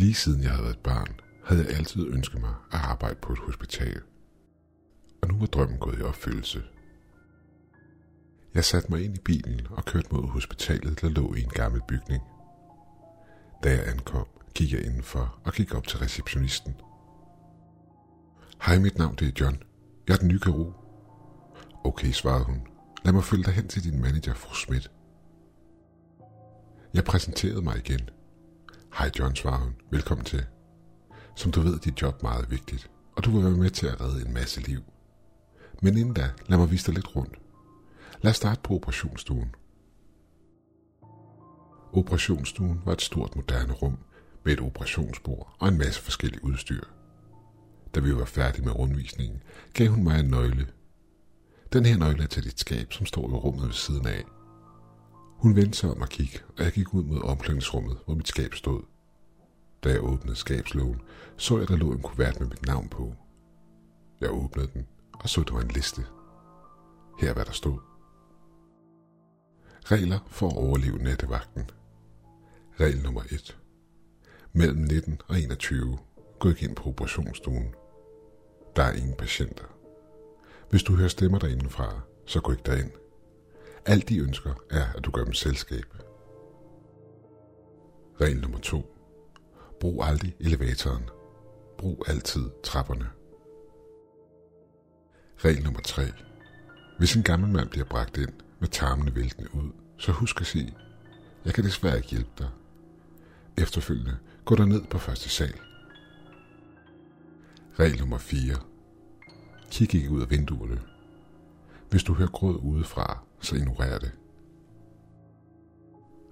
Lige siden jeg havde været barn, havde jeg altid ønsket mig at arbejde på et hospital. Og nu var drømmen gået i opfyldelse. Jeg satte mig ind i bilen og kørte mod hospitalet, der lå i en gammel bygning. Da jeg ankom, gik jeg indenfor og gik op til receptionisten. Hej, mit navn det er John. Jeg er den nye kirurg. Okay, svarede hun. Lad mig følge dig hen til din manager, fru Schmidt. Jeg præsenterede mig igen. Hej John, svarer hun. Velkommen til. Som du ved, er dit job meget vigtigt, og du vil være med til at redde en masse liv. Men inden da, lad mig vise dig lidt rundt. Lad os starte på operationsstuen. Operationsstuen var et stort moderne rum med et operationsbord og en masse forskellige udstyr. Da vi var færdige med rundvisningen, gav hun mig en nøgle. Den her nøgle er til dit skab, som står i rummet ved siden af. Hun vendte sig om og gik, og jeg gik ud mod omklædningsrummet, hvor mit skab stod. Da jeg åbnede skabslågen, så jeg, der lå en kuvert med mit navn på. Jeg åbnede den, og så der var en liste. Her hvad der stod. Regler for at overleve nattevagten. Regel nummer 1. Mellem 19 og 21 gå ikke ind på operationsstuen. Der er ingen patienter. Hvis du hører stemmer derindefra, så gå ikke derind. Alt de ønsker er, at du gør dem selskab. Regel nummer 2. Brug aldrig elevatoren. Brug altid trapperne. Regel nummer 3. Hvis en gammel mand bliver bragt ind med tarmene væltende ud, så husk at sige, jeg kan desværre ikke hjælpe dig. Efterfølgende gå der ned på første sal. Regel nummer 4. Kig ikke ud af vinduerne. Hvis du hører gråd udefra, så ignorer det.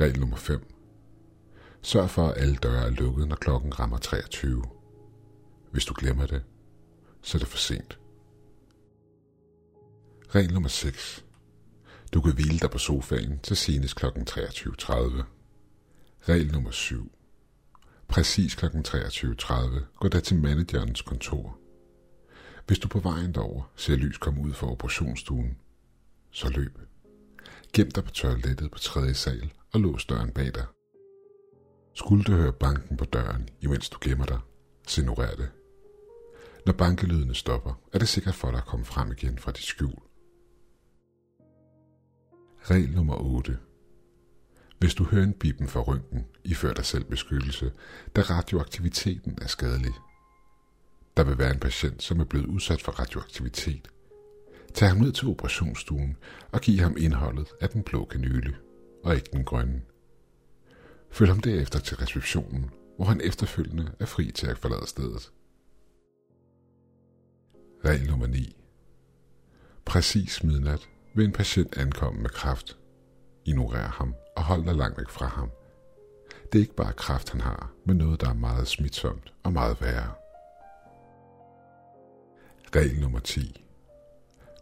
Regel nummer 5. Sørg for, at alle døre er lukket, når klokken rammer 23. Hvis du glemmer det, så er det for sent. Regel nummer 6. Du kan hvile dig på sofaen til senest kl. 23.30. Regel nummer 7. Præcis kl. 23.30 går der til managerens kontor. Hvis du på vejen derover ser lys komme ud fra operationsstuen, så løb. Gem dig på toilettet på tredje sal og lås døren bag dig. Skulle du høre banken på døren, imens du gemmer dig, så ignorer det. Når bankelydene stopper, er det sikkert for dig at komme frem igen fra dit skjul. Regel nummer 8. Hvis du hører en bippen fra rynken, ifør dig selv beskyttelse, da radioaktiviteten er skadelig. Der vil være en patient, som er blevet udsat for radioaktivitet. Tag ham ned til operationsstuen og giv ham indholdet af den blå kanyle, og ikke den grønne. Følg ham derefter til receptionen, hvor han efterfølgende er fri til at forlade stedet. Regel nummer 9. Præcis midnat vil en patient ankomme med kræft. Ignorer ham og hold dig langt væk fra ham. Det er ikke bare kræft, han har, men noget, der er meget smitsomt og meget værre. Regel nummer 10.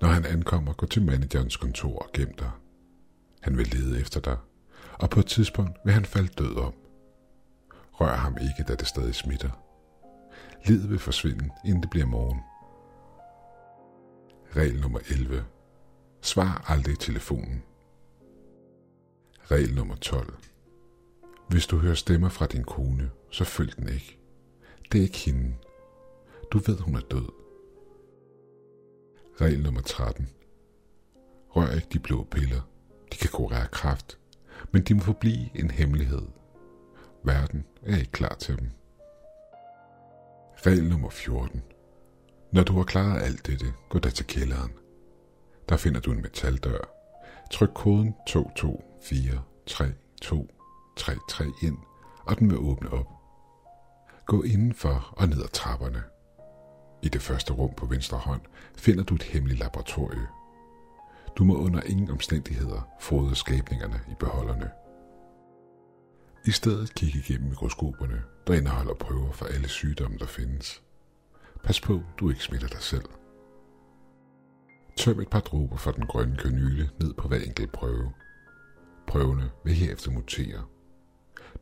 Når han ankommer, gå til managerens kontor og gem dig. Han vil lede efter dig, og på et tidspunkt vil han falde død om. Rør ham ikke, da det stadig smitter. Livet vil forsvinde, inden det bliver morgen. Regel nummer 11. Svar aldrig i telefonen. Regel nummer 12. Hvis du hører stemmer fra din kone, så følg den ikke. Det er ikke hende. Du ved, hun er død. Regel nummer 13. Rør ikke de blå piller. De kan kurere kraft, men de må forblive en hemmelighed. Verden er ikke klar til dem. Regel nummer 14. Når du har klaret alt dette, gå da til kælderen. Der finder du en metaldør. Tryk koden 22432333 ind, og den vil åbne op. Gå indenfor og ned ad trapperne. I det første rum på venstre hånd finder du et hemmeligt laboratorie. Du må under ingen omstændigheder fodre skabningerne i beholderne. I stedet kig igennem mikroskoperne, der indeholder prøver for alle sygdomme, der findes. Pas på, du ikke smitter dig selv. Tøm et par dråber fra den grønne kanyle ned på hver enkelt prøve. Prøvene vil herefter mutere.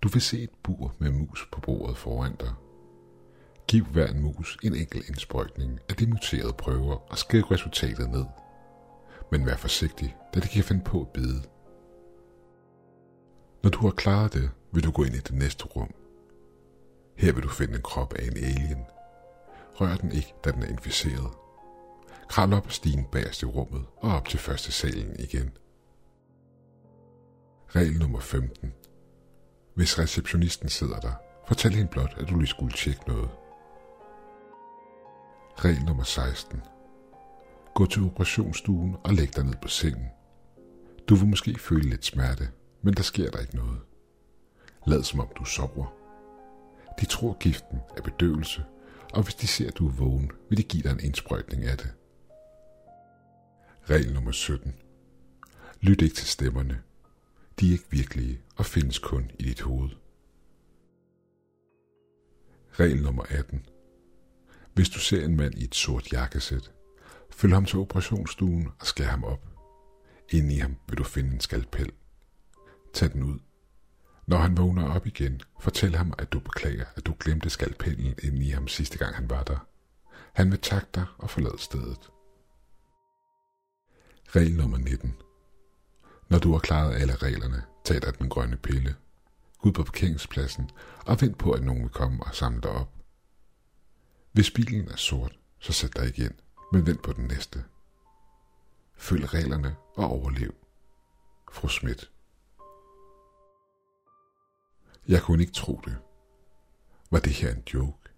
Du vil se et bur med mus på bordet foran dig. Giv hver en mus en enkelt indsprøjtning af de muterede prøver og skriv resultatet ned. Men vær forsigtig, da det kan finde på at bide. Når du har klaret det, vil du gå ind i det næste rum. Her vil du finde en krop af en alien. Rør den ikke, da den er inficeret. Kravl op ad stigen bagerst i rummet og op til første salen igen. Regel nummer 15. Hvis receptionisten sidder der, fortæl hende blot, at du lige skulle tjekke noget. Regel nummer 16. Gå til operationsstuen og læg dig ned på sengen. Du vil måske føle lidt smerte, men der sker der ikke noget. Lad som om du sover. De tror giften er bedøvelse, og hvis de ser, at du er vågen, vil de give dig en indsprøjtning af det. Regel nummer 17. Lyt ikke til stemmerne. De er ikke virkelige og findes kun i dit hoved. Regel nummer 18. Hvis du ser en mand i et sort jakkesæt, følg ham til operationsstuen og skær ham op. Inde i ham vil du finde en skalpel. Tag den ud. Når han vågner op igen, fortæl ham, at du beklager, at du glemte skalpellen inde i ham sidste gang han var der. Han vil takke dig og forlade stedet. Regel nummer 19. Når du har klaret alle reglerne, tag dig den grønne pille. Gå ud på parkeringspladsen og vent på, at nogen vil komme og samle dig op. Hvis bilen er sort, så sæt dig igen, men vent på den næste. Følg reglerne og overlev. Fru Schmidt. Jeg kunne ikke tro det. Var det her en joke?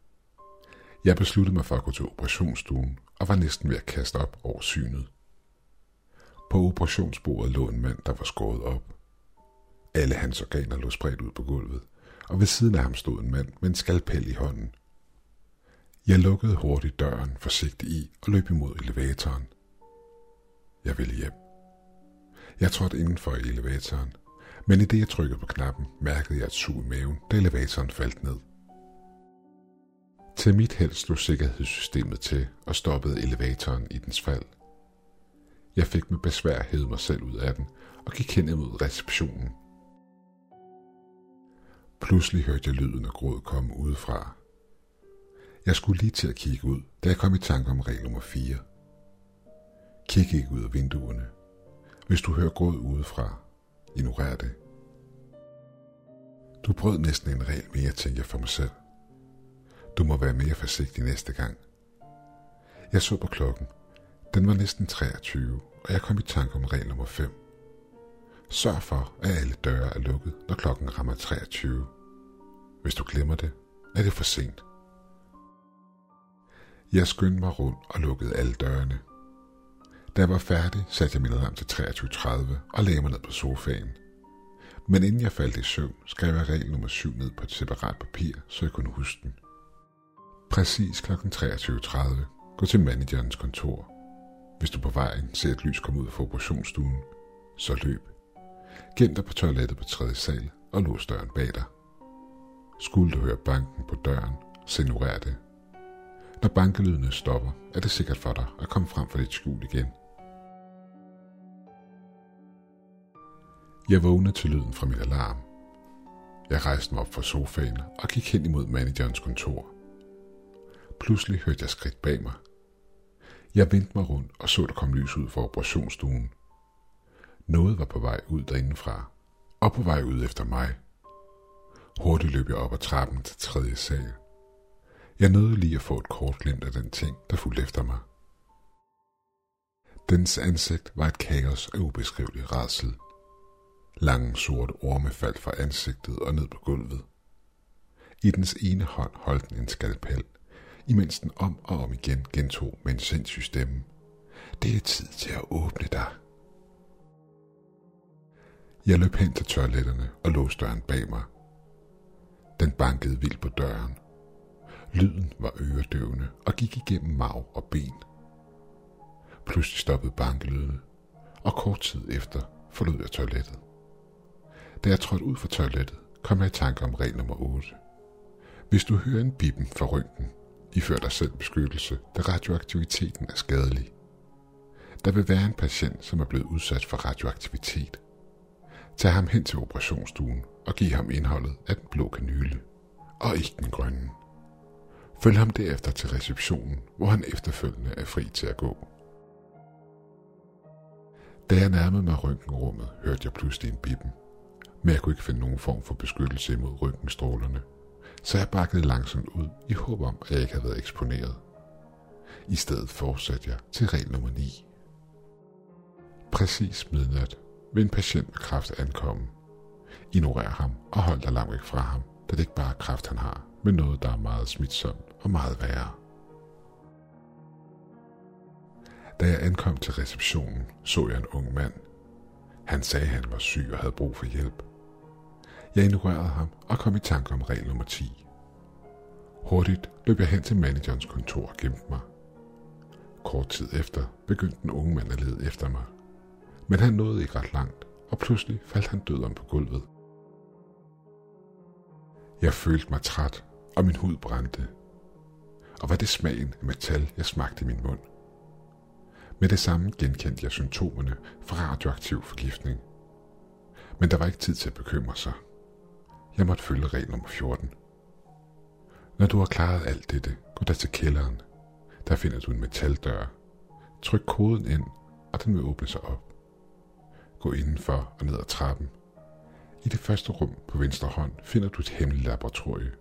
Jeg besluttede mig for at gå til operationsstuen og var næsten ved at kaste op over synet. På operationsbordet lå en mand, der var skåret op. Alle hans organer lå spredt ud på gulvet, og ved siden af ham stod en mand med en skalpel i hånden. Jeg lukkede hurtigt døren forsigtigt i og løb imod elevatoren. Jeg ville hjem. Jeg trådte indenfor i elevatoren, men i det jeg trykkede på knappen, mærkede jeg et sug i maven, da elevatoren faldt ned. Til mit held slog sikkerhedssystemet til og stoppede elevatoren i dens fald. Jeg fik med besvær hævet mig selv ud af den og gik hen imod receptionen. Pludselig hørte jeg lyden af gråd komme udefra. Jeg skulle lige til at kigge ud, da jeg kom i tanke om regel nummer 4. Kig ikke ud af vinduerne. Hvis du hører gråd udefra, ignorer det. Du brød næsten en regel mere, tænkte jeg for mig selv. Du må være mere forsigtig næste gang. Jeg så på klokken. Den var næsten 23, og jeg kom i tanke om regel nummer 5. Sørg for, at alle døre er lukket, når klokken rammer 23. Hvis du glemmer det, er det for sent. Jeg skyndte mig rundt og lukkede alle dørene. Da jeg var færdig, satte jeg min alarm til 23.30 og lagde mig ned på sofaen. Men inden jeg faldt i søvn, skrev jeg regel nummer 7 ned på et separat papir, så jeg kunne huske den. Præcis kl. 23.30 gå til managerens kontor. Hvis du på vejen ser et lys komme ud fra operationsstuen, så løb. Gem dig på toilettet på tredje sal og lås døren bag dig. Skulle du høre banken på døren, så ignorer det. Når bankelydene stopper, er det sikkert for dig at komme frem fra dit skjul igen. Jeg vågnede til lyden fra min alarm. Jeg rejste mig op fra sofaen og gik hen imod managerens kontor. Pludselig hørte jeg skridt bag mig. Jeg vendte mig rundt og så, der kom lys ud fra operationsstuen. Noget var på vej ud derindefra, og på vej ud efter mig. Hurtigt løb jeg op ad trappen til tredje sal. Jeg nåede lige at få et kort glimt af den ting, der fulgte efter mig. Dens ansigt var et kaos af ubeskrivelig rædsel. Lange sorte orme faldt fra ansigtet og ned på gulvet. I dens ene hånd holdt den en skalpel, imens den om og om igen gentog med en sindssyg stemme. Det er tid til at åbne dig. Jeg løb hen til toiletterne og låste døren bag mig. Den bankede vildt på døren. Lyden var øredøvende og gik igennem marv og ben. Pludselig stoppede bankelydene, og kort tid efter forlod jeg toilettet. Da jeg trådte ud fra toilettet, kom jeg i tanke om regel nummer 8. Hvis du hører en bippen fra røntgen, ifør dig selv beskyttelse, da radioaktiviteten er skadelig. Der vil være en patient, som er blevet udsat for radioaktivitet. Tag ham hen til operationsstuen og giv ham indholdet af den blå kanyle, og ikke den grønne. Følg ham derefter til receptionen, hvor han efterfølgende er fri til at gå. Da jeg nærmede mig røntgenrummet, hørte jeg pludselig en bippen, men jeg kunne ikke finde nogen form for beskyttelse imod røntgenstrålerne, så jeg bakkede langsomt ud i håb om, at jeg ikke havde været eksponeret. I stedet fortsatte jeg til regel nummer 9. Præcis midnat vil en patient med kræft ankomme. Ignorer ham og hold dig langt væk fra ham, da det ikke bare er kræft, han har, men noget, der er meget smitsomt og meget værre. Da jeg ankom til receptionen, så jeg en ung mand. Han sagde, at han var syg og havde brug for hjælp. Jeg ignorerede ham og kom i tanke om regel nummer 10. Hurtigt løb jeg hen til managerens kontor og gemte mig. Kort tid efter begyndte den unge mand at lede efter mig. Men han nåede ikke ret langt, og pludselig faldt han død om på gulvet. Jeg følte mig træt, og min hud brændte. Og var det smagen af metal, jeg smagte i min mund? Med det samme genkendte jeg symptomerne fra radioaktiv forgiftning. Men der var ikke tid til at bekymre sig. Jeg måtte følge regel nummer 14. Når du har klaret alt dette, gå da til kælderen. Der finder du en metaldør. Tryk koden ind, og den vil åbne sig op. Gå indenfor og ned ad trappen. I det første rum på venstre hånd finder du et hemmeligt laboratorie.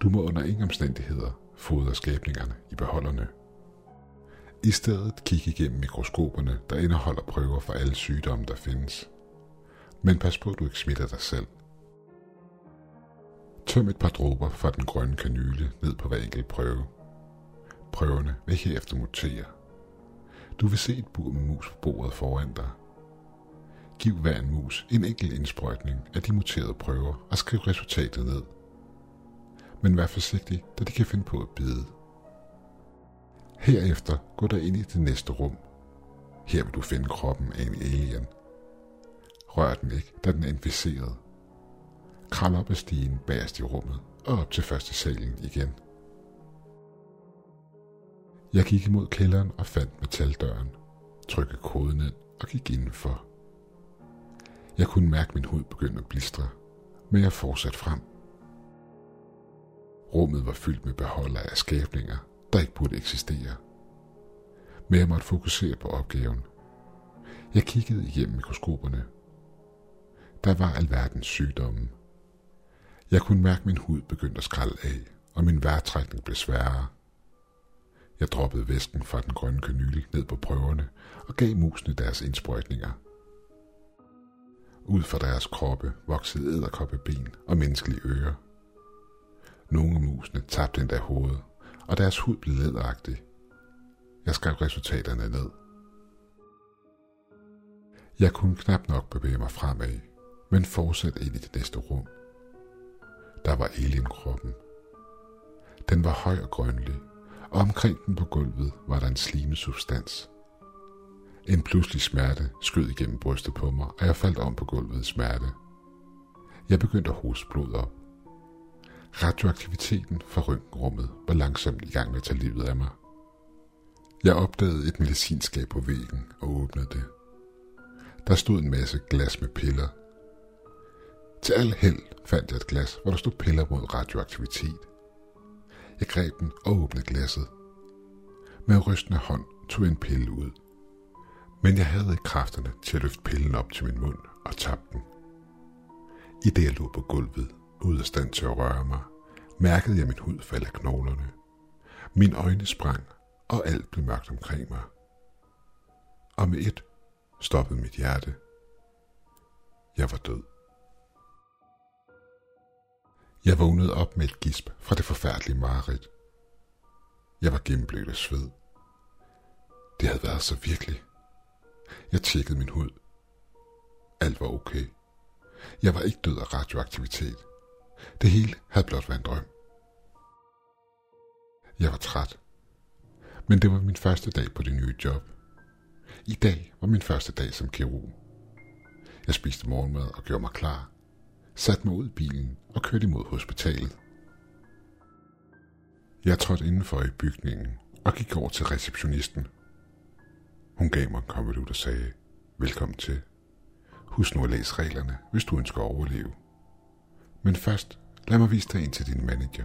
Du må under ingen omstændigheder fodrer skabningerne i beholderne. I stedet kig igennem mikroskoperne, der indeholder prøver for alle sygdomme, der findes. Men pas på, at du ikke smitter dig selv. Tøm et par dråber fra den grønne kanyle ned på hver enkelt prøve. Prøverne vil herefter mutere. Du vil se et bur med mus på bordet foran dig. Giv hver en mus en enkelt indsprøjtning af de muterede prøver og skriv resultatet ned. Men vær forsigtig, da de kan finde på at bide. Herefter gå der ind i det næste rum. Her vil du finde kroppen af en alien. Rør den ikke, da den er inficeret. Kral op ad stigen bagerst i rummet og op til første salen igen. Jeg gik imod kælderen og fandt metaldøren, trykkede koden ind og gik indenfor. Jeg kunne mærke min hud begynde at blistre, men jeg fortsatte frem. Rummet var fyldt med beholder af skabninger, der ikke burde eksistere. Men jeg måtte fokusere på opgaven. Jeg kiggede igennem mikroskoperne. Der var alverdens sygdomme. Jeg kunne mærke min hud begyndte at skralde af, og min vejrtrækning blev sværere. Jeg droppede væsken fra den grønne kanyle ned på prøverne og gav musene deres indsprøjtninger. Ud fra deres kroppe voksede æderkoppeben og menneskelige ører. Nogle af musene tabte endda hovedet, og deres hud blev læderagtig. Jeg skrev resultaterne ned. Jeg kunne knap nok bevæge mig fremad, men fortsatte ind i det næste rum. Der var alienkroppen. Den var høj og grønlig, og omkring den på gulvet var der en slimet substans. En pludselig smerte skød igennem brystet på mig, og jeg faldt om på gulvet i smerte. Jeg begyndte at hoste blod op. Radioaktiviteten fra røntgenrummet var langsomt i gang med at tage livet af mig. Jeg opdagede et medicinskab på væggen og åbnede det. Der stod en masse glas med piller. Til al held fandt jeg et glas, hvor der stod piller mod radioaktivitet. Jeg greb den og åbnede glasset. Med rystende hånd tog jeg en pille ud. Men jeg havde ikke kræfterne til at løfte pillen op til min mund og tabte den. I det jeg lå på gulvet, ud af stand til at røre mig, mærkede jeg min hud falde af knoglerne. Mine øjne sprang, og alt blev mørkt omkring mig. Og med et stoppede mit hjerte. Jeg var død. Jeg vågnede op med et gisp fra det forfærdelige mareridt. Jeg var gennemblødt af sved. Det havde været så virkelig. Jeg tjekkede min hud. Alt var okay. Jeg var ikke død af radioaktivitet. Det hele havde blot været en drøm. Jeg var træt. Men det var min første dag på det nye job. I dag var min første dag som kirurg. Jeg spiste morgenmad og gjorde mig klar. Satte mig ud i bilen og kørte imod hospitalet. Jeg trådte indenfor i bygningen og gik over til receptionisten. Hun gav mig en konvolut og sagde, velkommen til. Husk nu at læse reglerne, hvis du ønsker at overleve. Men først, lad mig vise dig ind til din manager.